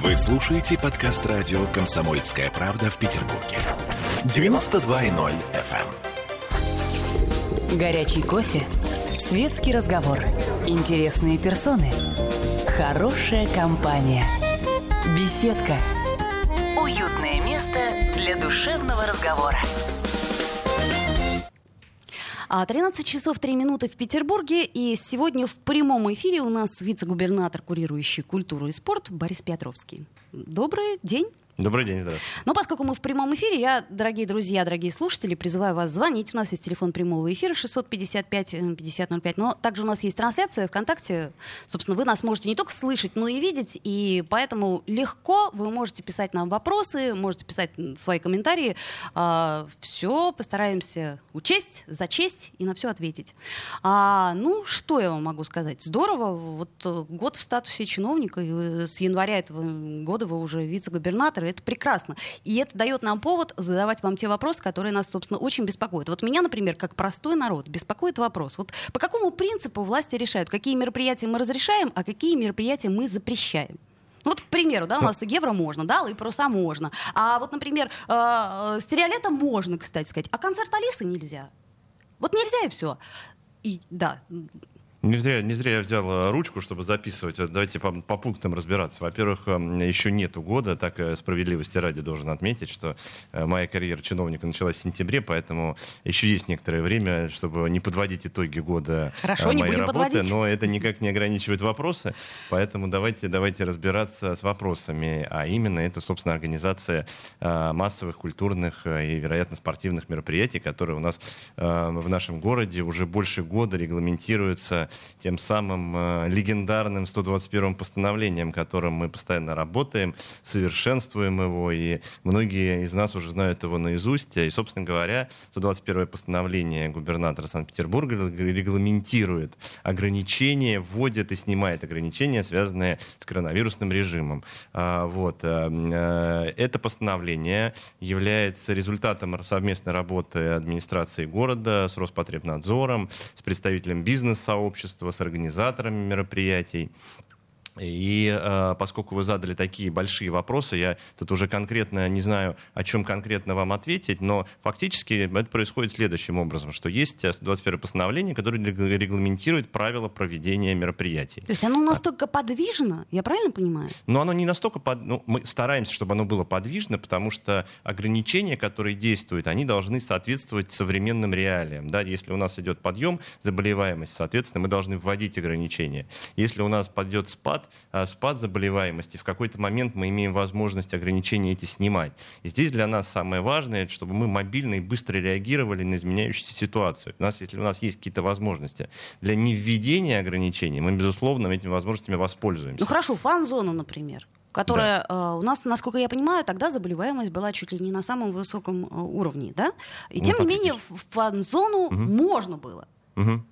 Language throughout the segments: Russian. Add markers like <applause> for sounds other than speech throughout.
Вы слушаете подкаст радио «Комсомольская правда» в Петербурге. 92.0 FM. Горячий кофе, светский разговор, интересные персоны, хорошая компания, беседка, уютное место для душевного разговора. А 13 часов 3 минуты в Петербурге. И сегодня в прямом эфире у нас вице-губернатор, курирующий культуру и спорт Борис Петровский. Добрый день. Добрый день, здравствуйте. Но поскольку мы в прямом эфире, я, дорогие друзья, дорогие слушатели, призываю вас звонить. У нас есть телефон прямого эфира 655-5005. Но также у нас есть трансляция ВКонтакте. Собственно, вы нас можете не только слышать, но и видеть. И поэтому легко вы можете писать нам вопросы, можете писать свои комментарии. А, все постараемся учесть, зачесть и на все ответить. А, ну, что я вам могу сказать? Здорово. Вот э, год в статусе чиновника. И э, с января этого года вы уже вице-губернатор это прекрасно. И это дает нам повод задавать вам те вопросы, которые нас, собственно, очень беспокоят. Вот меня, например, как простой народ, беспокоит вопрос. Вот по какому принципу власти решают, какие мероприятия мы разрешаем, а какие мероприятия мы запрещаем? Ну, вот, к примеру, да, у нас евро можно, да, и паруса можно. А вот, например, э, стереолета можно, кстати сказать, а концерт Алисы нельзя. Вот нельзя и все. И да, не зря, не зря я взял э, ручку, чтобы записывать. Давайте по, по пунктам разбираться. Во-первых, эм, еще нету года, так э, справедливости ради должен отметить, что э, моя карьера чиновника началась в сентябре, поэтому еще есть некоторое время, чтобы не подводить итоги года Хорошо, моей не будем работы, подводить. но это никак не ограничивает вопросы, поэтому давайте, давайте разбираться с вопросами, а именно это, собственно, организация массовых культурных и, вероятно, спортивных мероприятий, которые у нас в нашем городе уже больше года регламентируются тем самым э, легендарным 121 постановлением, которым мы постоянно работаем, совершенствуем его, и многие из нас уже знают его наизусть. И, собственно говоря, 121 постановление губернатора Санкт-Петербурга регламентирует ограничения, вводит и снимает ограничения, связанные с коронавирусным режимом. А, вот. Э, э, это постановление является результатом совместной работы администрации города с Роспотребнадзором, с представителем бизнес-сообщества, общества, с организаторами мероприятий. И э, поскольку вы задали такие большие вопросы, я тут уже конкретно не знаю, о чем конкретно вам ответить, но фактически это происходит следующим образом, что есть 21 постановление, которое регламентирует правила проведения мероприятий. То есть оно настолько а, подвижно, я правильно понимаю? Но оно не настолько, под, ну, мы стараемся, чтобы оно было подвижно, потому что ограничения, которые действуют, они должны соответствовать современным реалиям. Да? Если у нас идет подъем заболеваемости, соответственно, мы должны вводить ограничения. Если у нас пойдет спад, спад, а, спад заболеваемости, в какой-то момент мы имеем возможность ограничения эти снимать. И здесь для нас самое важное, чтобы мы мобильно и быстро реагировали на изменяющуюся ситуацию. У нас, если у нас есть какие-то возможности для невведения ограничений, мы, безусловно, этими возможностями воспользуемся. Ну хорошо, фан-зона, например которая да. э, у нас, насколько я понимаю, тогда заболеваемость была чуть ли не на самом высоком э, уровне, да? И ну, тем не менее в фан-зону угу. можно было. Угу.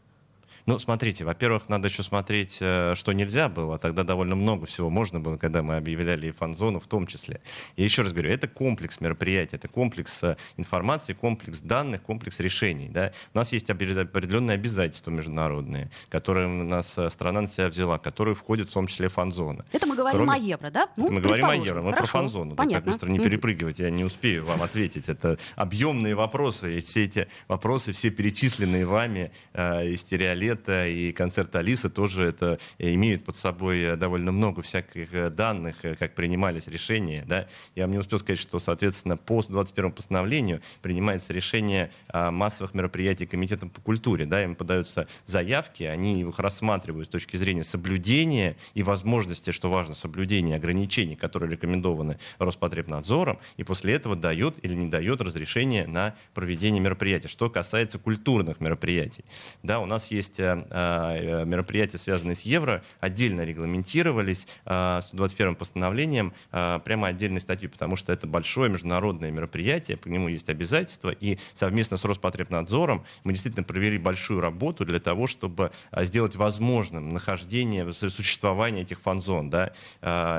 Ну, смотрите, во-первых, надо еще смотреть, э, что нельзя было. Тогда довольно много всего можно было, когда мы объявляли и фан-зону в том числе. И еще раз говорю, это комплекс мероприятий, это комплекс э, информации, комплекс данных, комплекс решений. Да? У нас есть определенные обязательства международные, которые у нас э, страна на себя взяла, которые входят в том числе фан-зона. Это мы говорим Кроме... о евро, да? Ну, мы говорим о евро. Вот про фан-зону. Так, так быстро не перепрыгивать, я не успею вам ответить. Это объемные вопросы, и все эти вопросы, все перечисленные вами э, из стереолет балета и концерт Алисы тоже это имеют под собой э, довольно много всяких э, данных, э, как принимались решения. Да? Я вам не успел сказать, что, соответственно, по 21 постановлению принимается решение массовых мероприятий Комитетом по культуре. Да? Им подаются заявки, они их рассматривают с точки зрения соблюдения и возможности, что важно, соблюдения ограничений, которые рекомендованы Роспотребнадзором, и после этого дает или не дает разрешение на проведение мероприятий. Что касается культурных мероприятий. Да, у нас есть Э, э, мероприятия, связанные с евро, отдельно регламентировались э, с 21 постановлением прямо отдельной статьей, потому что это большое международное мероприятие, по нему есть обязательства, и совместно с Роспотребнадзором мы действительно провели большую работу для того, чтобы сделать возможным нахождение, существование этих фан-зон, да,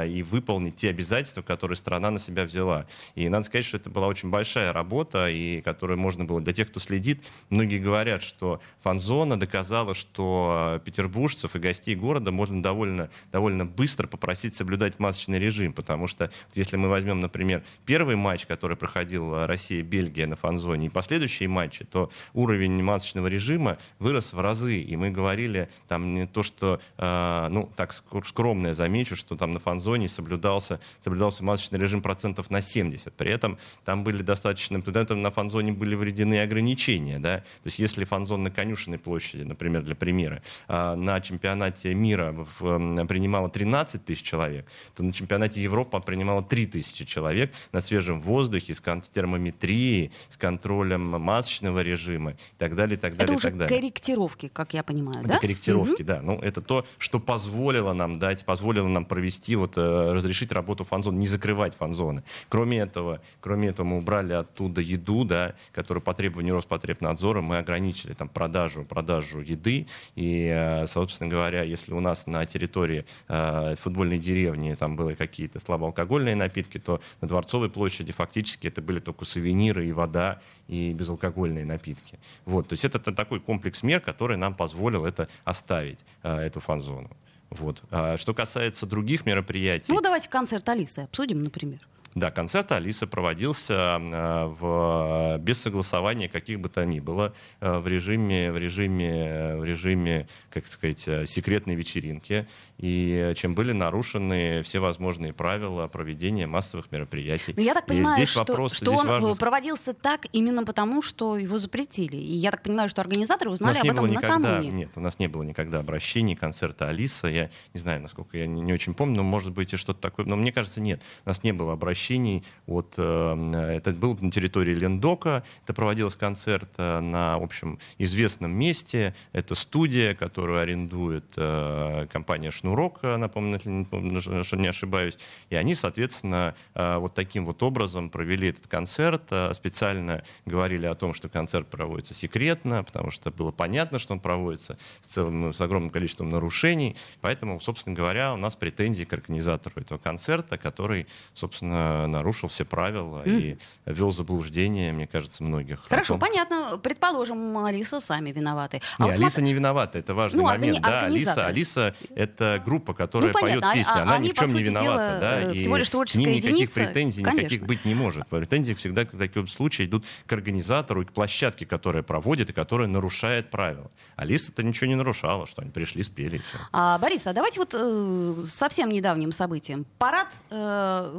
и выполнить те обязательства, которые страна на себя взяла. И надо сказать, что это была очень большая работа, и которую можно было, для тех, кто следит, многие говорят, что фан-зона доказала правило, что петербуржцев и гостей города можно довольно, довольно быстро попросить соблюдать масочный режим, потому что если мы возьмем, например, первый матч, который проходил Россия-Бельгия на фанзоне, и последующие матчи, то уровень масочного режима вырос в разы, и мы говорили там не то, что, э, ну, так скромно я замечу, что там на фанзоне соблюдался, соблюдался масочный режим процентов на 70. При этом там были достаточно, при этом на фанзоне были введены ограничения, да, то есть если фанзон на Конюшенной площади, например, для примера, э, на чемпионате мира принимало 13 тысяч человек, то на чемпионате Европы принимало 3 тысячи человек на свежем воздухе, с термометрией, с контролем масочного режима и так далее, и так далее. Это уже так далее. корректировки, как я понимаю, это да? корректировки, угу. да. Ну, это то, что позволило нам дать, позволило нам провести, вот, э, разрешить работу фанзон, не закрывать фанзоны. Кроме этого, кроме этого, мы убрали оттуда еду, да, которую по требованию Роспотребнадзора мы ограничили там продажу, продажу еды. И, э, собственно говоря, если у нас на территории э, футбольной деревни там были какие-то слабоалкогольные напитки, то на Дворцовой площади фактически это были только сувениры и вода, и безалкогольные напитки. Вот, то есть это, это такой комплекс мер, который нам позволил это оставить, э, эту фан-зону. Вот. А что касается других мероприятий... Ну, давайте концерт Алисы обсудим, например. Да, концерт Алисы проводился э, в, без согласования каких бы то ни было э, в режиме, в режиме, в режиме, как сказать, э, секретной вечеринки, и чем были нарушены все возможные правила проведения массовых мероприятий. Но я так понимаю, здесь что, вопрос, что здесь он важно... проводился так именно потому, что его запретили. И я так понимаю, что организаторы узнали об этом никогда, накануне. Нет, у нас не было никогда обращений концерта Алиса. Я не знаю, насколько я не, не очень помню, но может быть и что-то такое. Но мне кажется, нет. У нас не было обращений обращений от... Э, это был на территории Лендока, это проводился концерт э, на, в общем, известном месте. Это студия, которую арендует э, компания «Шнурок», напомню, если не ошибаюсь. И они, соответственно, вот таким вот образом провели этот концерт, специально говорили о том, что концерт проводится секретно, потому что было понятно, что он проводится с, целым, с огромным количеством нарушений. Поэтому, собственно говоря, у нас претензии к организатору этого концерта, который, собственно, нарушил все правила mm. и ввел заблуждение, мне кажется, многих. Хорошо, том... понятно. Предположим, Алиса сами виноваты. А не, вот Алиса смотри... не виновата, это важный ну, момент. Органи... Да, Алиса, Алиса — это группа, которая ну, поет песни, а, она они, ни в чем не виновата. Да, э, всего лишь творческая никаких единица, претензий конечно. никаких быть не может. Претензии всегда в таком случае идут к организатору и к площадке, которая проводит и которая нарушает правила. Алиса-то ничего не нарушала, что они пришли, спели. И все. А, Борис, а давайте вот э, совсем недавним событием. Парад э,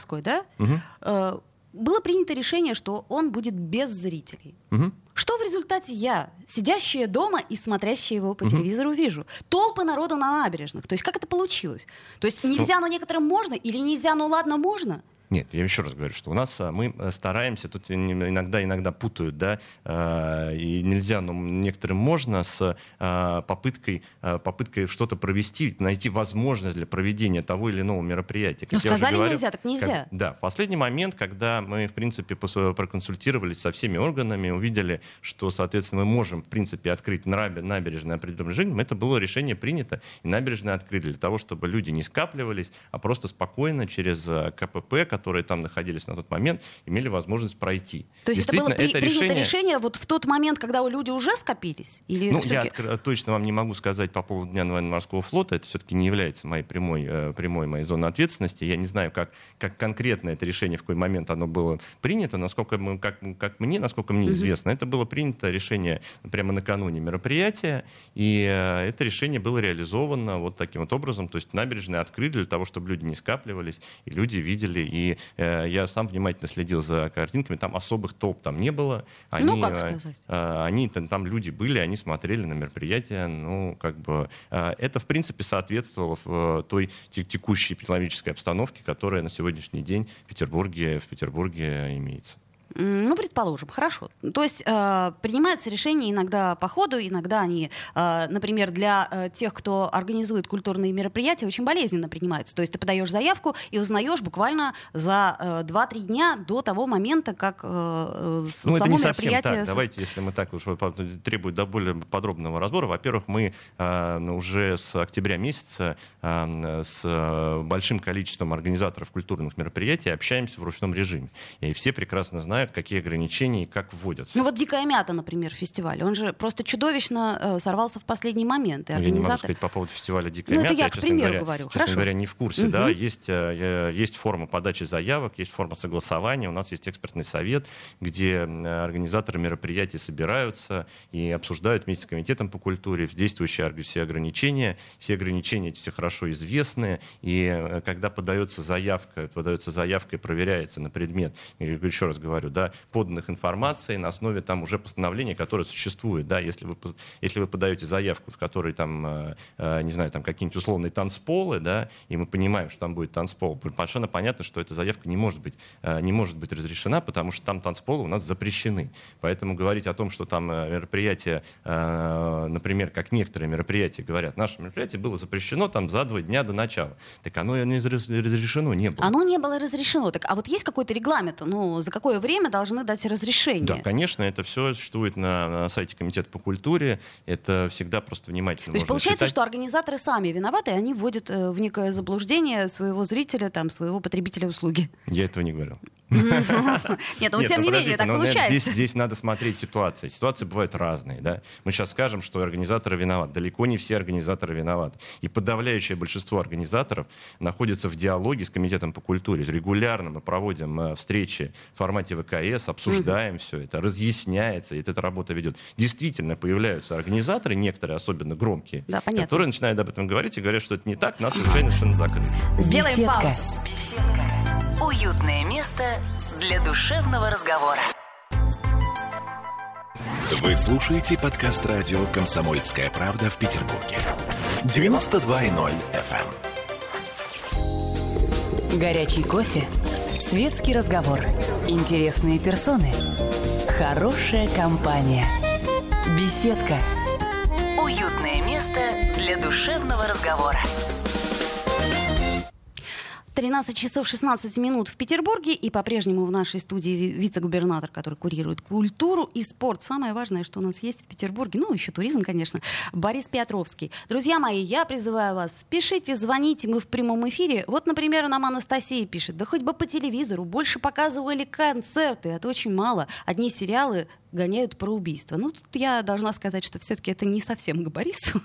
военно-морской, да? Угу. было принято решение, что он будет без зрителей. Угу. Что в результате я, сидящая дома и смотрящая его по угу. телевизору, вижу? Толпы народу на набережных. То есть как это получилось? То есть нельзя, ну, но некоторым можно, или нельзя, но ладно, можно? Нет, я еще раз говорю, что у нас а, мы э, стараемся, тут иногда иногда путают, да, а, и нельзя, но некоторым можно с а, попыткой попыткой что-то провести, найти возможность для проведения того или иного мероприятия. Как ну сказали говорю, нельзя, так нельзя. Как, да, в последний момент, когда мы в принципе проконсультировались со всеми органами, увидели, что, соответственно, мы можем в принципе открыть набережные определенным режимом, это было решение принято и набережные открыли для того, чтобы люди не скапливались, а просто спокойно через КПП, которые там находились на тот момент, имели возможность пройти. То есть это было при, это принято решение... решение вот в тот момент, когда люди уже скопились? Или ну, я откр... точно вам не могу сказать по поводу Дня военно-морского флота. Это все-таки не является моей прямой, э, прямой моей зоной ответственности. Я не знаю, как, как конкретно это решение, в какой момент оно было принято. Насколько, мы, как, как мне, насколько мне известно, это было принято решение прямо накануне мероприятия. И э, это решение было реализовано вот таким вот образом. То есть набережные открыли для того, чтобы люди не скапливались, и люди видели и э, я сам внимательно следил за картинками, там особых толп там не было. Они, ну, как э, сказать. Э, они, там, там люди были, они смотрели на мероприятие, ну, как бы, э, это, в принципе, соответствовало в, э, той текущей экономической обстановке, которая на сегодняшний день в Петербурге, в Петербурге имеется. Ну, предположим, хорошо. То есть э, принимается решение иногда по ходу, иногда они, э, например, для э, тех, кто организует культурные мероприятия, очень болезненно принимаются. То есть ты подаешь заявку и узнаешь буквально за э, 2-3 дня до того момента, как э, ну, само это не мероприятие... Совсем так. Давайте, если мы так уж требует до более подробного разбора. Во-первых, мы э, уже с октября месяца э, с большим количеством организаторов культурных мероприятий общаемся в ручном режиме. И все прекрасно знают, знают, какие ограничения и как вводятся. Ну вот «Дикая мята», например, фестиваль, он же просто чудовищно э, сорвался в последний момент. И организатор... Я не могу сказать по поводу фестиваля «Дикая ну, мята». это я, я к примеру говоря, говорю. Честно Хорошо. говоря, не в курсе. Угу. Да, есть, э, есть форма подачи заявок, есть форма согласования, у нас есть экспертный совет, где организаторы мероприятий собираются и обсуждают вместе с комитетом по культуре действующие все ограничения. Все ограничения все хорошо известны, и э, когда подается заявка, подается заявка и проверяется на предмет, еще раз говорю, да, поданных информации на основе там уже постановления, которое существует, да, если вы, если вы подаете заявку, в которой там, э, э, не знаю, там какие-нибудь условные танцполы, да, и мы понимаем, что там будет танцпол, совершенно понятно, что эта заявка не может быть, не может быть разрешена, потому что там танцполы у нас запрещены. Поэтому говорить о том, что там мероприятие, например, как некоторые мероприятия говорят, наше мероприятие было запрещено там за два дня до начала. Так оно не разрешено не было. Оно не было разрешено. Так, а вот есть какой-то регламент, ну, за какое время должны дать разрешение? Да, конечно, это все существует на, на сайте Комитета по культуре. Это всегда просто внимательно То есть получается, читать. что организаторы сами виноваты, и они вводят э, в некое заблуждение своего зрителя, там, своего потребителя услуги. Я этого не говорил. <laughs> Нет, но тем не менее так получается. Здесь надо смотреть ситуации. Ситуации бывают разные. Да? Мы сейчас скажем, что организаторы виноваты. Далеко не все организаторы виноваты. И подавляющее большинство организаторов находится в диалоге с Комитетом по культуре. Регулярно мы проводим э, встречи в формате ВКС, обсуждаем все это, разъясняется, и эта работа ведет. Действительно появляются организаторы, некоторые особенно громкие, которые начинают об этом говорить и говорят, что это не так, нас случайно совершенно закрыли. Сделаем паузу. Беседка. Уютное место для душевного разговора. Вы слушаете подкаст радио «Комсомольская правда» в Петербурге. 92.0 FM. Эм. Горячий кофе, светский разговор, интересные персоны, хорошая компания, беседка. Уютное место для душевного разговора. 13 часов 16 минут в Петербурге, и по-прежнему в нашей студии вице-губернатор, который курирует культуру и спорт. Самое важное, что у нас есть в Петербурге, ну, еще туризм, конечно, Борис Петровский. Друзья мои, я призываю вас, пишите, звоните, мы в прямом эфире. Вот, например, нам Анастасия пишет, да хоть бы по телевизору, больше показывали концерты, это очень мало. Одни сериалы гоняют про убийство. Ну, тут я должна сказать, что все-таки это не совсем к Борису.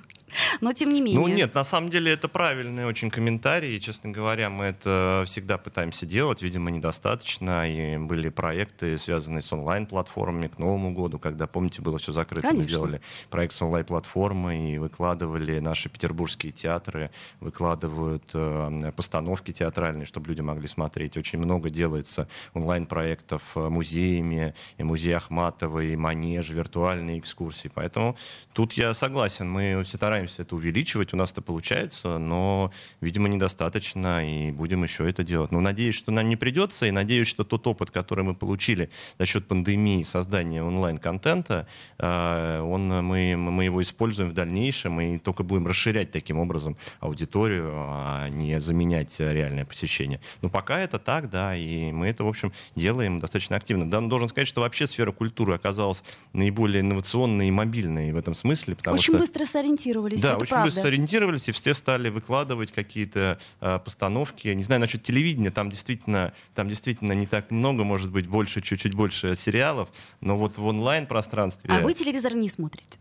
Но тем не менее. Ну нет, на самом деле это правильный очень комментарий. И, честно говоря, мы это всегда пытаемся делать. Видимо, недостаточно. И были проекты, связанные с онлайн-платформами к Новому году, когда, помните, было все закрыто. Конечно. Мы делали проект с онлайн-платформой и выкладывали наши петербургские театры, выкладывают э, постановки театральные, чтобы люди могли смотреть. Очень много делается онлайн-проектов э, музеями, и музей Ахматова, и Манеж, виртуальные экскурсии. Поэтому тут я согласен. Мы все стараемся стараемся это увеличивать, у нас это получается, но, видимо, недостаточно, и будем еще это делать. Но надеюсь, что нам не придется, и надеюсь, что тот опыт, который мы получили за счет пандемии создания онлайн-контента, э, он, мы, мы его используем в дальнейшем, и только будем расширять таким образом аудиторию, а не заменять реальное посещение. Но пока это так, да, и мы это, в общем, делаем достаточно активно. Да, должен сказать, что вообще сфера культуры оказалась наиболее инновационной и мобильной в этом смысле. Потому Очень что... быстро сориентировались сориентировались. Да, это очень правда. быстро сориентировались, и все стали выкладывать какие-то э, постановки. Не знаю, насчет телевидения, там действительно, там действительно не так много, может быть, больше, чуть-чуть больше сериалов, но вот в онлайн-пространстве... А вы телевизор не смотрите?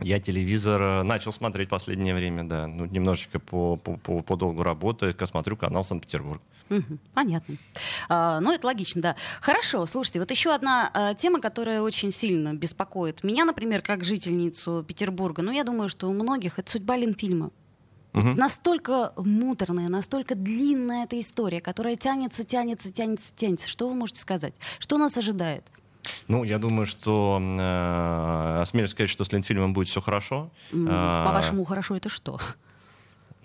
Я телевизор э, начал смотреть последнее время, да. Ну, немножечко по, по, по, по долгу работы. Я смотрю канал Санкт-Петербург. Угу, понятно. А, ну, это логично, да. Хорошо, слушайте, вот еще одна а, тема, которая очень сильно беспокоит меня, например, как жительницу Петербурга. Ну, я думаю, что у многих это судьба Ленфильма. Угу. Настолько муторная, настолько длинная эта история, которая тянется, тянется, тянется, тянется. Что вы можете сказать? Что нас ожидает? Ну, я думаю, что э, осмелюсь сказать, что с Ленфильмом будет все хорошо. По-вашему, хорошо это что?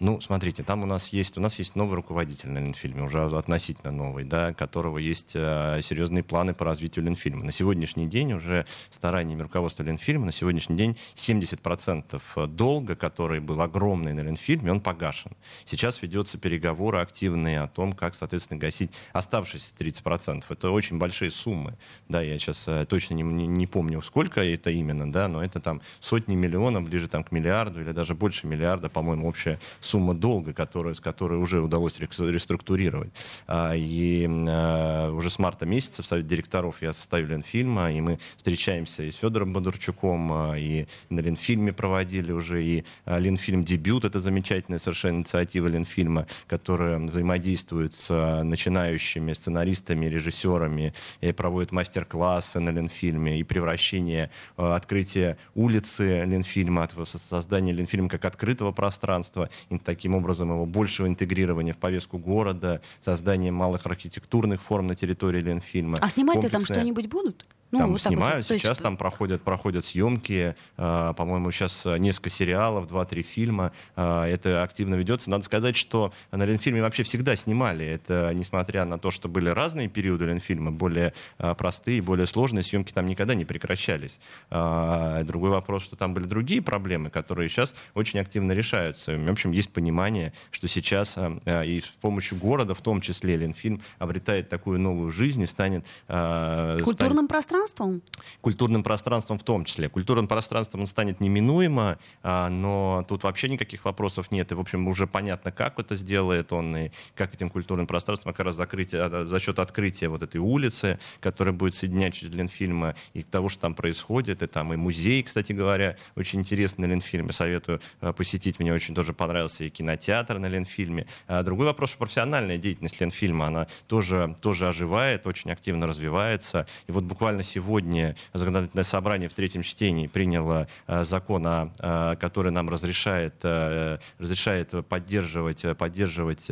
Ну, смотрите, там у нас есть, у нас есть новый руководитель на Ленфильме, уже относительно новый, да, которого есть э, серьезные планы по развитию Ленфильма. На сегодняшний день уже стараниями руководства Ленфильма, на сегодняшний день 70% долга, который был огромный на Ленфильме, он погашен. Сейчас ведется переговоры активные о том, как, соответственно, гасить оставшиеся 30%. Это очень большие суммы. Да, я сейчас э, точно не, не, не помню, сколько это именно, да, но это там сотни миллионов, ближе там к миллиарду или даже больше миллиарда, по-моему, общая сумма сумма долга, которая, с которой уже удалось реструктурировать. А, и а, уже с марта месяца в Совет директоров я составил Ленфильма, и мы встречаемся и с Федором Бондарчуком, а, и на Ленфильме проводили уже, и Ленфильм «Дебют» — это замечательная совершенно инициатива Ленфильма, которая взаимодействует с начинающими сценаристами, режиссерами, и проводит мастер-классы на Ленфильме, и превращение, открытие улицы Ленфильма, создание Ленфильма как открытого пространства, таким образом его большего интегрирования в повестку города, создание малых архитектурных форм на территории Ленфильма. А снимать-то там что-нибудь будут? Ну, там вот снимают, вот. сейчас есть... там проходят, проходят съемки, э, по-моему, сейчас несколько сериалов, два-три фильма, э, это активно ведется. Надо сказать, что на Ленфильме вообще всегда снимали, это несмотря на то, что были разные периоды Ленфильма, более э, простые, более сложные, съемки там никогда не прекращались. Э, другой вопрос, что там были другие проблемы, которые сейчас очень активно решаются. В общем, есть понимание, что сейчас э, и с помощью города, в том числе Ленфильм, обретает такую новую жизнь и станет... Э, Культурным станет... пространством? Пространством? Культурным пространством в том числе. Культурным пространством он станет неминуемо, а, но тут вообще никаких вопросов нет. И, в общем, уже понятно, как это сделает он и как этим культурным пространством как раз закрытие, а, за счет открытия вот этой улицы, которая будет соединять через Ленфильма и того, что там происходит. И там и музей, кстати говоря, очень интересный на Ленфильме. Советую а, посетить. Мне очень тоже понравился и кинотеатр на Ленфильме. Другой вопрос, профессиональная деятельность Ленфильма, она тоже, тоже оживает, очень активно развивается. И вот буквально сегодня законодательное собрание в третьем чтении приняло э, закон, э, который нам разрешает, э, разрешает поддерживать, поддерживать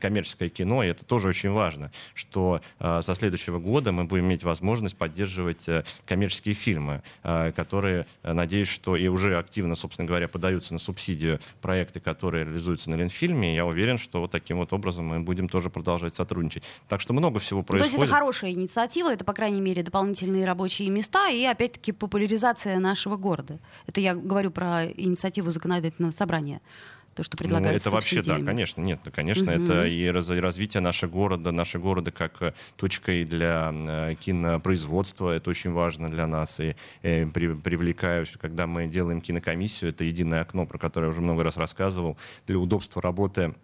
коммерческое кино. И это тоже очень важно, что со следующего года мы будем иметь возможность поддерживать коммерческие фильмы, которые, надеюсь, что и уже активно, собственно говоря, подаются на субсидию проекты, которые реализуются на Ленфильме. Я уверен, что вот таким вот образом мы будем тоже продолжать сотрудничать. Так что много всего происходит. Ну, то есть это хорошая инициатива, это, по крайней мере, дополнительные дополнительные рабочие места и, опять-таки, популяризация нашего города. Это я говорю про инициативу законодательного собрания то, что предлагают ну, Это вообще, да, конечно, нет, ну, конечно, угу. это и раз, развитие нашего города, нашего города как э, точкой для э, кинопроизводства, это очень важно для нас, и, и при, привлекаю, когда мы делаем кинокомиссию, это единое окно, про которое я уже много раз рассказывал, для удобства работы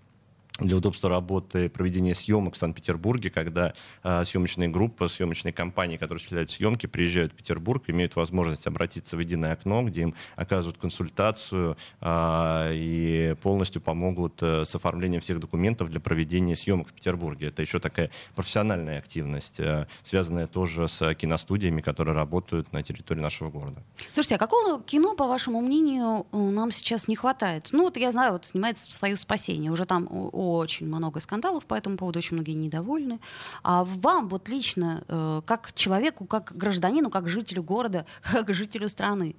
для удобства работы проведения съемок в Санкт-Петербурге, когда э, съемочные группы, съемочные компании, которые осуществляют съемки, приезжают в Петербург, имеют возможность обратиться в единое окно, где им оказывают консультацию э, и полностью помогут э, с оформлением всех документов для проведения съемок в Петербурге. Это еще такая профессиональная активность, э, связанная тоже с киностудиями, которые работают на территории нашего города. Слушайте, а какого кино, по вашему мнению, нам сейчас не хватает? Ну вот я знаю, вот снимается «Союз спасения», уже там очень много скандалов по этому поводу, очень многие недовольны. А вам вот лично, э, как человеку, как гражданину, как жителю города, <laughs> как жителю страны,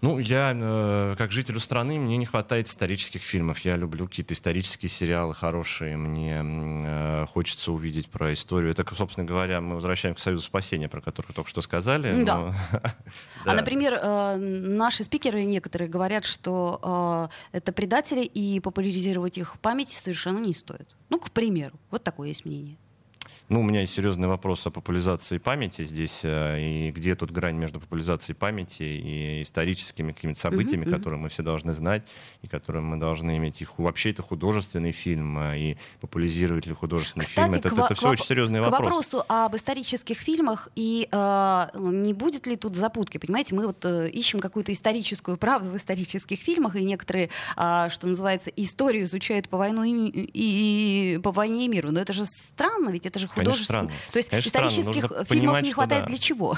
ну, я, э, как жителю страны, мне не хватает исторических фильмов. Я люблю какие-то исторические сериалы хорошие. Мне э, хочется увидеть про историю. Это, собственно говоря, мы возвращаемся к Союзу спасения, про который только что сказали. Да. Но... <laughs> А, например, э, наши спикеры некоторые говорят, что э, это предатели, и популяризировать их память совершенно не стоит. Ну, к примеру. Вот такое есть мнение. Ну, у меня есть серьезный вопрос о популяризации памяти здесь, э, и где тут грань между популяризацией памяти и историческими какими-то событиями, uh-huh, которые мы все должны знать, и которые мы должны иметь. Их, вообще это художественный фильм, э, и популяризировать ли художественный Кстати, фильм, это, к, это все к, очень серьезный вопрос. К вопросу об исторических фильмах, и э, не будет ли тут запутки, понимаете, мы вот э, ищем какую-то историческую правду в исторических фильмах, и некоторые, э, что называется, историю изучают по, войну и, и, и по войне и миру, но это же странно, ведь это же художественный художественных. То есть Конечно, исторических фильмов понимать, не хватает да. для чего?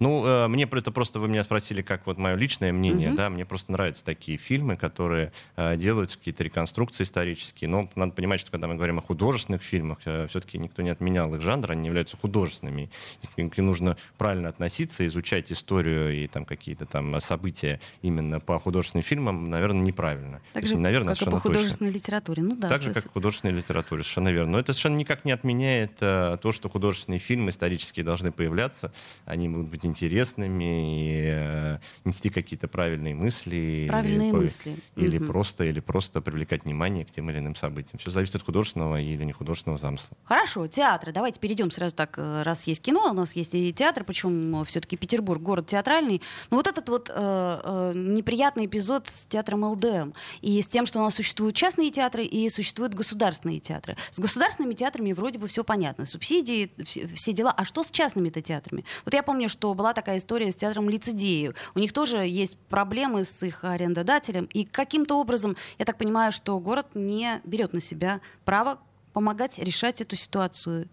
Ну, э, мне это просто вы меня спросили, как вот мое личное мнение, mm-hmm. да, мне просто нравятся такие фильмы, которые э, делают какие-то реконструкции исторические. Но надо понимать, что когда мы говорим о художественных фильмах, э, все-таки никто не отменял их жанр, они являются художественными. К ним нужно правильно относиться, изучать историю и там какие-то там события именно по художественным фильмам, наверное, неправильно. Так же, наверное, как и по художественной точно. литературе. Ну да. Так же, как в художественной литературе, совершенно верно. Но это совершенно никак не отменяет э, то, что художественные фильмы исторические должны появляться, они будут быть интересными, и э, нести какие-то правильные мысли. Правильные или, мысли. Или, угу. просто, или просто привлекать внимание к тем или иным событиям. Все зависит от художественного или нехудожественного замысла. Хорошо, театры. Давайте перейдем сразу так, э, раз есть кино, у нас есть и театр, причем все-таки Петербург, город театральный. Но вот этот вот э, э, неприятный эпизод с театром ЛДМ и с тем, что у нас существуют частные театры и существуют государственные театры. С государственными театрами вроде бы все понятно. Субсидии, все, все дела. А что с частными-то театрами? Вот я помню, что была такая история с театром Лицедею. У них тоже есть проблемы с их арендодателем. И каким-то образом, я так понимаю, что город не берет на себя право помогать решать эту ситуацию.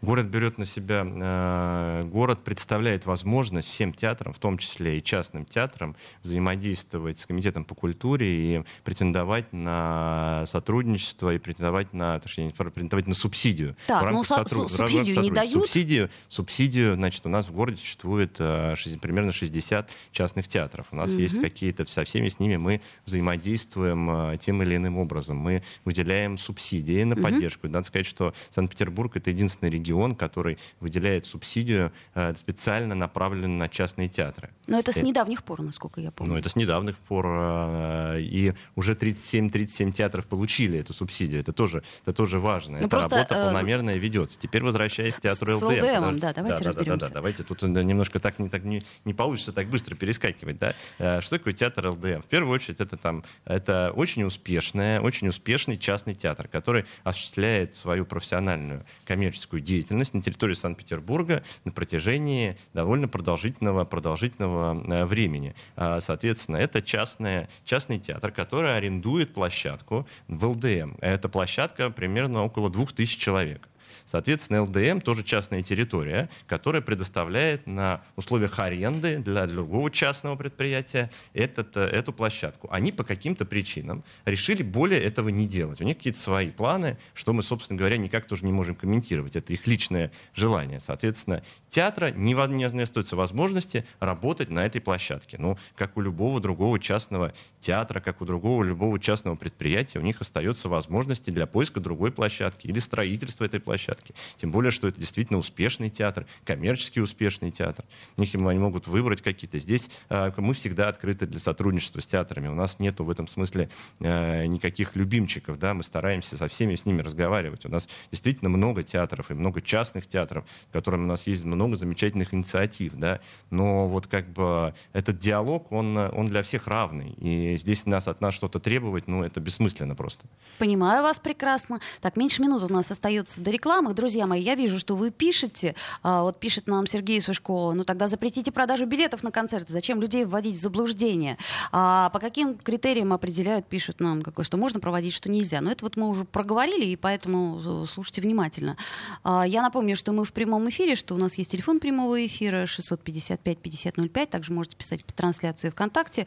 Город берет на себя, э, город представляет возможность всем театрам, в том числе и частным театрам, взаимодействовать с комитетом по культуре и претендовать на сотрудничество и претендовать на, точнее, претендовать на субсидию. Так, ну сотруд... субсидию не дают? Субсидию, субсидию, значит, у нас в городе существует э, примерно 60 частных театров. У нас угу. есть какие-то, со всеми с ними мы взаимодействуем э, тем или иным образом. Мы выделяем субсидии на угу. поддержку. Надо сказать, что Санкт-Петербург это единственный единственный регион, который выделяет субсидию э, специально направленную на частные театры. Но это с э, недавних пор, насколько я помню. Ну, это с недавних пор. Э, и уже 37-37 театров получили эту субсидию. Это тоже, это тоже важно. Ну, Эта просто, работа э, полномерная ведется. Теперь возвращаясь к театру ЛДМ. С ЛДМ, да, давайте да, разберемся. Да, да, да, давайте тут немножко так не, так не, не получится так быстро перескакивать. Да? Что такое театр ЛДМ? В первую очередь это, там, это очень успешная, очень успешный частный театр, который осуществляет свою профессиональную коммерческую коммерческую деятельность на территории Санкт-Петербурга на протяжении довольно продолжительного, продолжительного э, времени. А, соответственно, это частная, частный театр, который арендует площадку в ЛДМ. Эта площадка примерно около 2000 человек. Соответственно, ЛДМ тоже частная территория, которая предоставляет на условиях аренды для другого частного предприятия этот, э, эту площадку. Они по каким-то причинам решили более этого не делать. У них какие-то свои планы, что мы, собственно говоря, никак тоже не можем комментировать. Это их личное желание. Соответственно, театра не, не, не остается возможности работать на этой площадке. Ну, как у любого другого частного театра, как у другого любого частного предприятия, у них остается возможности для поиска другой площадки или строительства этой площадки площадке. Тем более, что это действительно успешный театр, коммерчески успешный театр. У них они могут выбрать какие-то. Здесь э, мы всегда открыты для сотрудничества с театрами. У нас нету в этом смысле э, никаких любимчиков. Да? Мы стараемся со всеми с ними разговаривать. У нас действительно много театров и много частных театров, в которыми у нас есть много замечательных инициатив. Да? Но вот как бы этот диалог, он, он для всех равный. И здесь нас от нас что-то требовать, ну, это бессмысленно просто. Понимаю вас прекрасно. Так, меньше минут у нас остается до рекламы рекламах, друзья мои, я вижу, что вы пишете, а, вот пишет нам Сергей Сушко, ну тогда запретите продажу билетов на концерты, зачем людей вводить в заблуждение? А по каким критериям определяют, пишут нам, какое, что можно проводить, что нельзя? Но это вот мы уже проговорили, и поэтому э, слушайте внимательно. А, я напомню, что мы в прямом эфире, что у нас есть телефон прямого эфира 655-5005, также можете писать по трансляции ВКонтакте.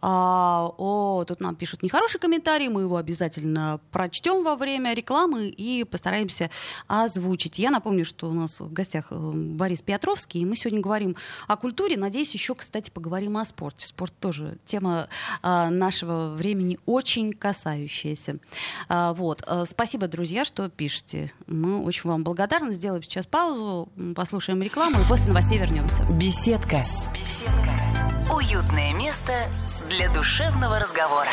А, о, тут нам пишут нехороший комментарий, мы его обязательно прочтем во время рекламы и постараемся озвучить. Я напомню, что у нас в гостях э, Борис Петровский, и мы сегодня говорим о культуре. Надеюсь, еще, кстати, поговорим о спорте. Спорт тоже тема а, нашего времени очень касающаяся. А, вот. Э, спасибо, друзья, что пишете. Мы очень вам благодарны. Сделаем сейчас паузу, послушаем рекламу и после новостей вернемся. Беседка. Беседка. Уютное место для душевного разговора.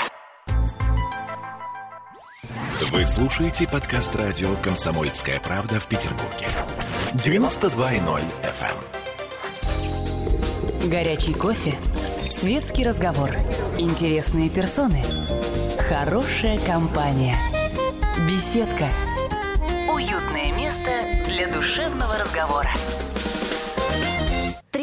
Вы слушаете подкаст радио «Комсомольская правда» в Петербурге. 92.0 FM. Эм. Горячий кофе, светский разговор, интересные персоны, хорошая компания, беседка. Уютное место для душевного разговора.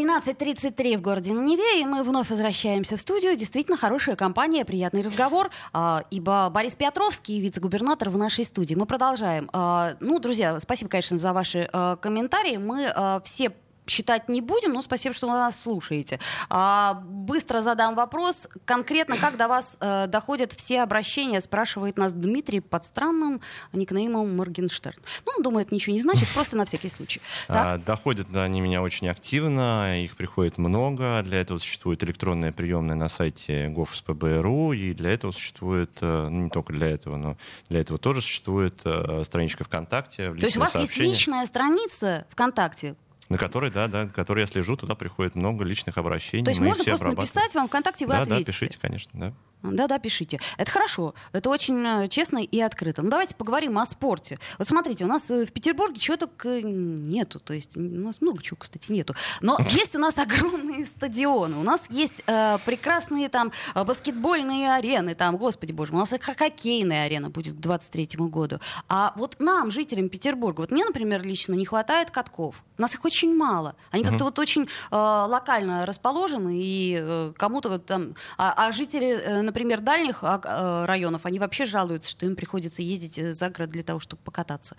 13.33 в городе Неве, и мы вновь возвращаемся в студию. Действительно хорошая компания, приятный разговор, а, ибо Борис Петровский, вице-губернатор в нашей студии. Мы продолжаем. А, ну, друзья, спасибо, конечно, за ваши а, комментарии. Мы все считать не будем, но спасибо, что вы нас слушаете. А, быстро задам вопрос. Конкретно, как до вас э, доходят все обращения, спрашивает нас Дмитрий под странным никнеймом Моргенштерн. Ну, он думает, ничего не значит, просто на всякий случай. <laughs> А, доходят они меня очень активно, их приходит много. Для этого существует электронная приемная на сайте gov.spb.ru, и для этого существует, э, ну, не только для этого, но для этого тоже существует э, страничка ВКонтакте. То есть у вас есть личная страница ВКонтакте, На который, да, да, который я слежу, туда приходит много личных обращений. То есть можно просто написать вам ВКонтакте, вы да, ответите? Да, пишите, конечно, да. Да-да, пишите. Это хорошо. Это очень э, честно и открыто. Ну, давайте поговорим о спорте. Вот смотрите, у нас э, в Петербурге чего только нету. То есть у нас много чего, кстати, нету. Но <laughs> есть у нас огромные стадионы. У нас есть э, прекрасные там э, баскетбольные арены. Там, господи боже, у нас хоккейная арена будет к 23 году. А вот нам, жителям Петербурга, вот мне, например, лично не хватает катков. У нас их очень мало. Они как-то вот очень э, локально расположены, и э, кому-то вот там... А, а жители, например, дальних а, э, районов, они вообще жалуются, что им приходится ездить э, за город для того, чтобы покататься.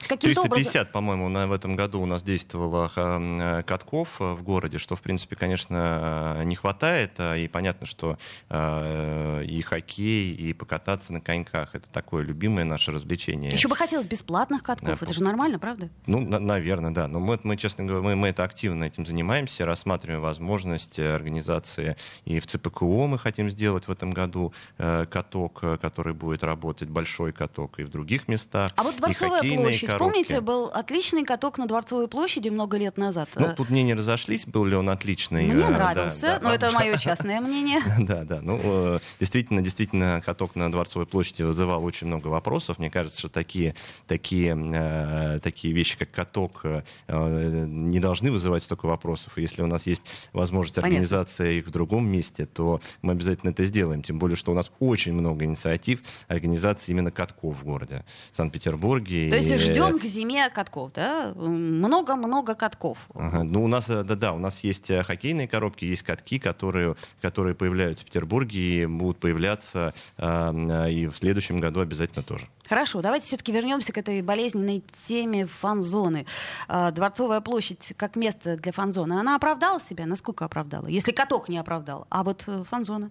Каким-то 350, образом... по-моему, на, в этом году у нас действовало э, катков э, в городе, что, в принципе, конечно, э, не хватает. И понятно, что э, и хоккей, и покататься на коньках — это такое любимое наше развлечение. Еще бы хотелось бесплатных катков. Да, это же нормально, правда? Ну, на, наверное, да. Но мы, мы, честно говоря, мы, мы это активно этим занимаемся, рассматриваем возможность организации. И в ЦПКО мы хотим сделать в этом году каток, который будет работать, большой каток, и в других местах. А вот Дворцовая площадь площадь. Коробки. Помните, был отличный каток на Дворцовой площади много лет назад? Ну, тут мнения разошлись, был ли он отличный. Мне э, нравился, да, да, но это мое частное мнение. <laughs> Да, да. Ну, э, действительно, действительно, каток на Дворцовой площади вызывал очень много вопросов. Мне кажется, что такие, такие, э, такие вещи, как каток, не должны вызывать столько вопросов. И если у нас есть возможность организации их в другом месте, то мы обязательно это сделаем. Тем более, что у нас очень много инициатив организации именно катков в городе. Санкт-Петербурге. То есть ждем к зиме катков, да? Много-много катков. Ага. Ну, у нас, да-да, у нас есть э, хоккейные коробки, есть катки, которые, которые появляются в Петербурге и будут появляться э, и в следующем году обязательно тоже. Хорошо, давайте все-таки вернемся к этой болезненной теме фан-зоны. А, Дворцовая площадь как место для фан-зоны, она оправдала себя? Насколько оправдала? Если каток не оправдал, а вот э, фан-зона?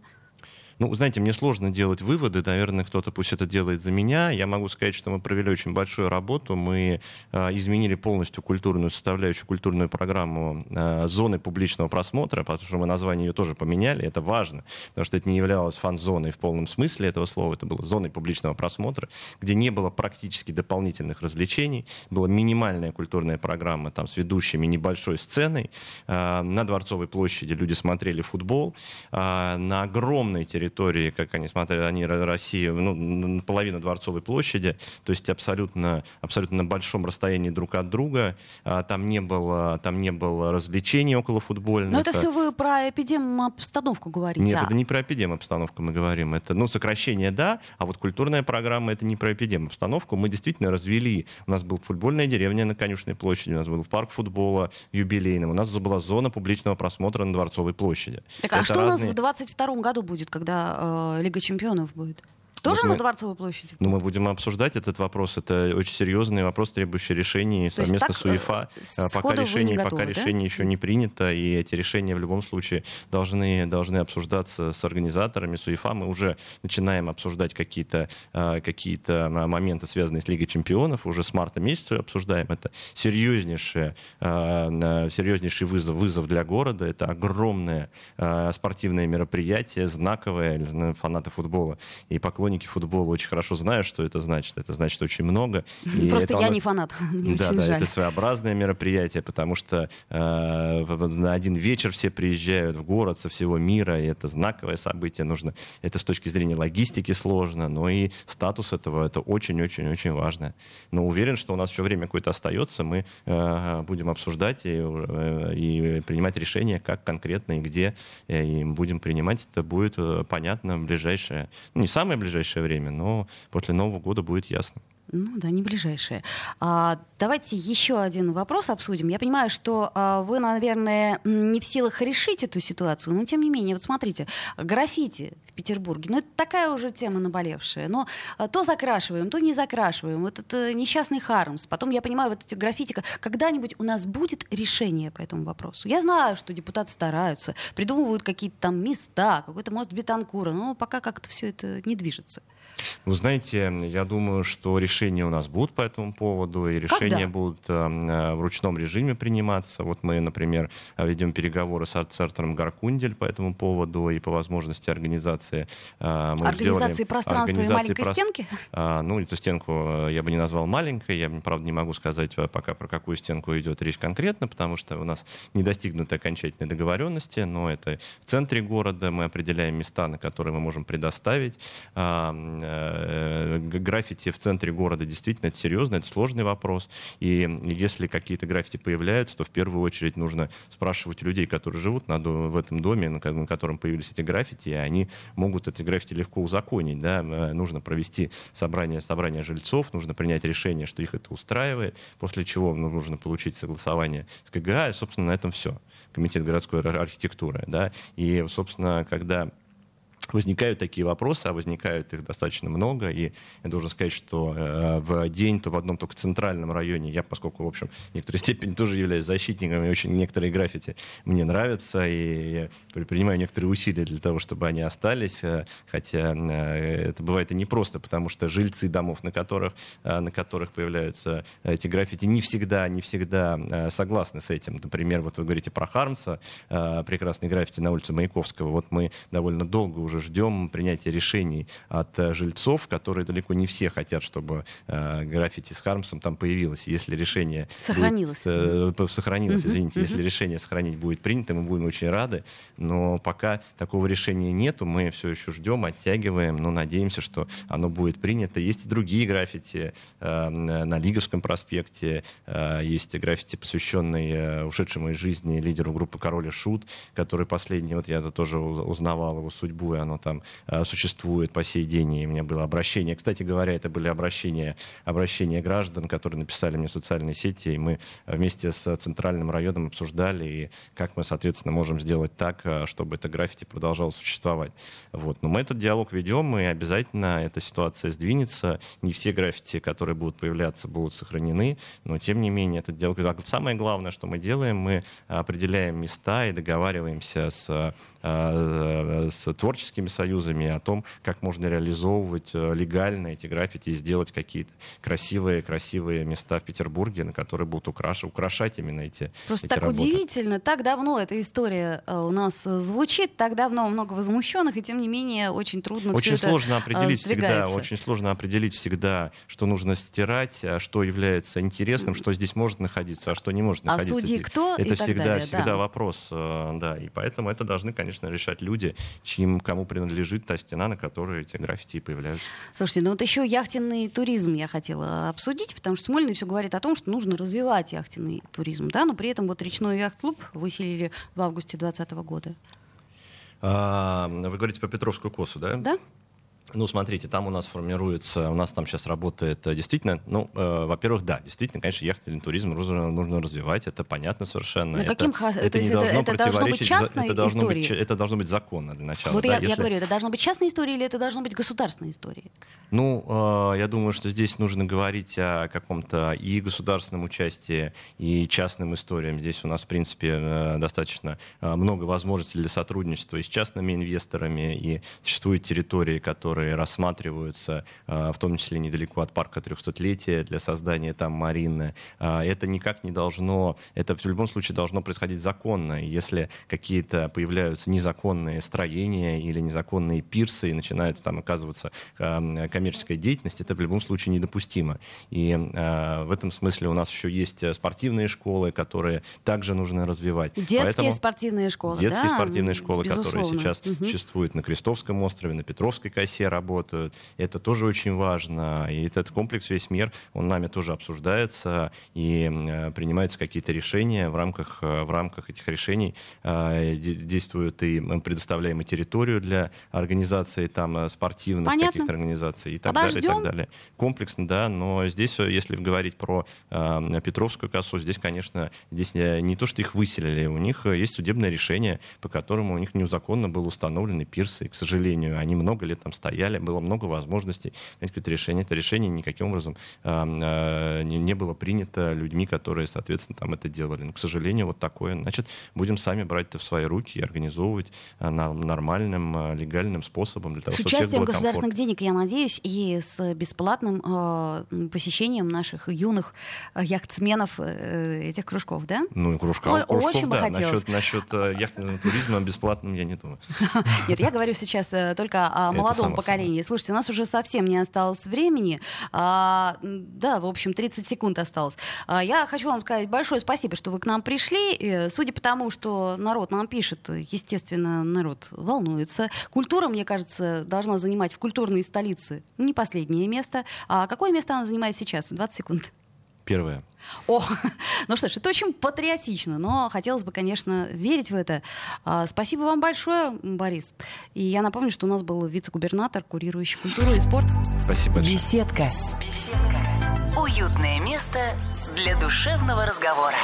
Ну, знаете, мне сложно делать выводы, наверное, кто-то пусть это делает за меня. Я могу сказать, что мы провели очень большую работу, мы э, изменили полностью культурную составляющую, культурную программу э, зоны публичного просмотра, потому что мы название ее тоже поменяли, это важно, потому что это не являлось фан-зоной в полном смысле этого слова, это было зоной публичного просмотра, где не было практически дополнительных развлечений, была минимальная культурная программа там с ведущими небольшой сценой, э, на Дворцовой площади люди смотрели футбол, э, на огромной территории территории, как они смотрели, они России, ну, половина Дворцовой площади, то есть абсолютно, абсолютно на большом расстоянии друг от друга. А, там не было, там не было развлечений около футбольных. Но это все вы про эпидем-обстановку говорите. Нет, а? это не про эпидем-обстановку мы говорим. Это, ну, сокращение, да, а вот культурная программа это не про эпидем-обстановку. Мы действительно развели. У нас была футбольная деревня на Конюшной площади, у нас был парк футбола юбилейным, у нас была зона публичного просмотра на Дворцовой площади. Так, а что разные... у нас в 22 году будет, когда э, Лига чемпионов будет. Тоже вот на Дворцовой площади? Ну, мы будем обсуждать этот вопрос. Это очень серьезный вопрос, требующий решений То совместно так, с УЕФА. С пока решение, готовы, пока да? решение еще не принято, и эти решения в любом случае должны, должны обсуждаться с организаторами, с УЕФА. Мы уже начинаем обсуждать какие-то а, какие моменты, связанные с Лигой чемпионов. Уже с марта месяца обсуждаем. Это серьезнейший, а, серьезнейший вызов, вызов для города. Это огромное а, спортивное мероприятие, знаковое. Фанаты футбола и поклонники поклонники футбола очень хорошо знают, что это значит. Это значит очень много. И Просто я оно... не фанат. <laughs> Мне да, да, жаль. это своеобразное мероприятие, потому что э, на один вечер все приезжают в город со всего мира, и это знаковое событие. Нужно, это с точки зрения логистики сложно, но и статус этого это очень-очень-очень важно. Но уверен, что у нас еще время какое-то остается, мы э, будем обсуждать и, э, и принимать решения, как конкретно и где, э, и будем принимать. Это будет э, понятно в ближайшее, ну, не самое ближайшее ближайшее время, но после Нового года будет ясно. Ну да, не ближайшее. А, давайте еще один вопрос обсудим. Я понимаю, что а, вы, наверное, не в силах решить эту ситуацию, но тем не менее, вот смотрите, граффити в Петербурге, ну это такая уже тема наболевшая. Но а, то закрашиваем, то не закрашиваем. Вот это несчастный Хармс. Потом, я понимаю, вот эти граффити, когда-нибудь у нас будет решение по этому вопросу. Я знаю, что депутаты стараются, придумывают какие-то там места, какой-то мост Бетанкура, но пока как-то все это не движется. Вы знаете, я думаю, что решения у нас будут по этому поводу, и решения Когда? будут э, в ручном режиме приниматься. Вот мы, например, ведем переговоры с арт-центром Гаркундель по этому поводу, и по возможности организации... Э, мы организации пространства организации и маленькой про... стенки? А, ну, эту стенку э, я бы не назвал маленькой, я, правда, не могу сказать э, пока про какую стенку идет речь конкретно, потому что у нас не достигнуты окончательной договоренности, но это в центре города, мы определяем места, на которые мы можем предоставить Э, граффити в центре города действительно это серьезно, это сложный вопрос. И если какие-то граффити появляются, то в первую очередь нужно спрашивать людей, которые живут на, в этом доме, на котором появились эти граффити, и они могут эти граффити легко узаконить. Да? Э, нужно провести собрание, собрание жильцов, нужно принять решение, что их это устраивает, после чего ну, нужно получить согласование с КГА, и, собственно, на этом все. Комитет городской архитектуры. Да? И, собственно, когда возникают такие вопросы, а возникают их достаточно много, и я должен сказать, что э, в день, то в одном только центральном районе, я, поскольку, в общем, в некоторой степени <laughs> тоже являюсь защитником, и очень некоторые граффити мне нравятся, и я предпринимаю некоторые усилия для того, чтобы они остались, э, хотя э, это бывает и непросто, потому что жильцы домов, на которых, э, на которых появляются эти граффити, не всегда, не всегда э, согласны с этим. Например, вот вы говорите про Хармса, э, прекрасный граффити на улице Маяковского, вот мы довольно долго уже уже ждем принятия решений от э, жильцов, которые далеко не все хотят, чтобы э, граффити с Хармсом там появилось. Если решение... Сохранилось. Будет, сохранилось, извините. Если решение сохранить будет принято, мы будем очень рады. Но пока такого решения нету, мы все еще ждем, оттягиваем, но надеемся, что оно будет принято. Есть и другие граффити на Лиговском проспекте. Есть граффити, посвященный э, ушедшему из жизни лидеру группы «Король и Шут», который последний, вот я тоже узнавал его судьбу, и оно там э, существует по сей день, и у меня было обращение. Кстати говоря, это были обращения, обращения граждан, которые написали мне в социальные сети, и мы вместе с Центральным районом обсуждали, и как мы, соответственно, можем сделать так, э, чтобы это граффити продолжало существовать. Вот. Но мы этот диалог ведем, и обязательно эта ситуация сдвинется. Не все граффити, которые будут появляться, будут сохранены, но тем не менее этот диалог... Самое главное, что мы делаем, мы определяем места и договариваемся с, э, с творческими творческими союзами, о том, как можно реализовывать э, легально эти граффити и сделать какие-то красивые, красивые места в Петербурге, на которые будут украш... украшать именно эти Просто эти так работы. удивительно. Так давно эта история э, у нас звучит, так давно много возмущенных, и тем не менее очень трудно Очень сложно это определить всегда, очень сложно определить всегда, что нужно стирать, а что является интересным, что здесь может находиться, а что не может а находиться. А судьи кто? Это и всегда, далее, всегда да. вопрос, да, и поэтому это должны, конечно, решать люди, чьим кому принадлежит та стена, на которой эти граффити появляются. Слушайте, ну вот еще яхтенный туризм я хотела обсудить, потому что Смольный все говорит о том, что нужно развивать яхтенный туризм, да, но при этом вот речной яхт-клуб выселили в августе 2020 года. А, вы говорите по Петровскую косу, да? Да. Ну, смотрите, там у нас формируется, у нас там сейчас работает э, действительно, ну, э, во-первых, да, действительно, конечно, яхтенный туризм нужно, нужно развивать, это понятно совершенно. На это, каким это, То есть не это, должно это должно быть частной это должно историей? Быть, это должно быть законно для начала. Вот да, я, если... я говорю, это должно быть частная история или это должно быть государственная история? Ну, э, я думаю, что здесь нужно говорить о каком-то и государственном участии, и частным историям. Здесь у нас, в принципе, э, достаточно э, много возможностей для сотрудничества и с частными инвесторами, и существуют территории, которые которые рассматриваются, а, в том числе недалеко от парка 300-летия для создания там марины. А, это никак не должно, это в любом случае должно происходить законно. Если какие-то появляются незаконные строения или незаконные пирсы и начинается там оказываться а, коммерческая деятельность, это в любом случае недопустимо. И в этом смысле у нас еще есть спортивные школы, которые также нужно развивать. Детские Поэтому спортивные школы, Детские да? спортивные школы, Безусловно. которые сейчас угу. существуют на Крестовском острове, на Петровской косе, все работают. Это тоже очень важно. И этот комплекс весь мир, он нами тоже обсуждается и э, принимаются какие-то решения в рамках, э, в рамках этих решений э, действуют и мы предоставляем и территорию для организации там спортивных каких-то организаций и так Подождем. далее, и так далее. Комплексно, да, но здесь, если говорить про Петровскую косу, здесь, конечно, здесь не, не то, что их выселили, у них есть судебное решение, по которому у них незаконно был установлены пирсы, и, к сожалению, они много лет там стоят стояли, было много возможностей принять какое-то решение. Это решение никаким образом э, не, не было принято людьми, которые, соответственно, там это делали. Но, к сожалению, вот такое. Значит, будем сами брать это в свои руки и организовывать э, нормальным, э, легальным способом для того, с чтобы участием государственных денег, я надеюсь, и с бесплатным э, посещением наших юных э, яхтсменов э, этих кружков, да? Ну, кружков, Ой, кружков очень да. Бы хотелось. Насчет, насчет э, яхтенного туризма бесплатным я не думаю. <laughs> Нет, я говорю сейчас э, только о молодом поколении. Слушайте, у нас уже совсем не осталось времени. А, да, в общем, 30 секунд осталось. А, я хочу вам сказать большое спасибо, что вы к нам пришли. Судя по тому, что народ нам пишет, естественно, народ волнуется. Культура, мне кажется, должна занимать в культурной столице не последнее место. А какое место она занимает сейчас? 20 секунд. Первое. О, <laughs> ну что ж, это очень патриотично, но хотелось бы, конечно, верить в это. А, спасибо вам большое, Борис. И я напомню, что у нас был вице-губернатор, курирующий культуру и спорт. Спасибо большое. Беседка. Беседка. Уютное место для душевного разговора.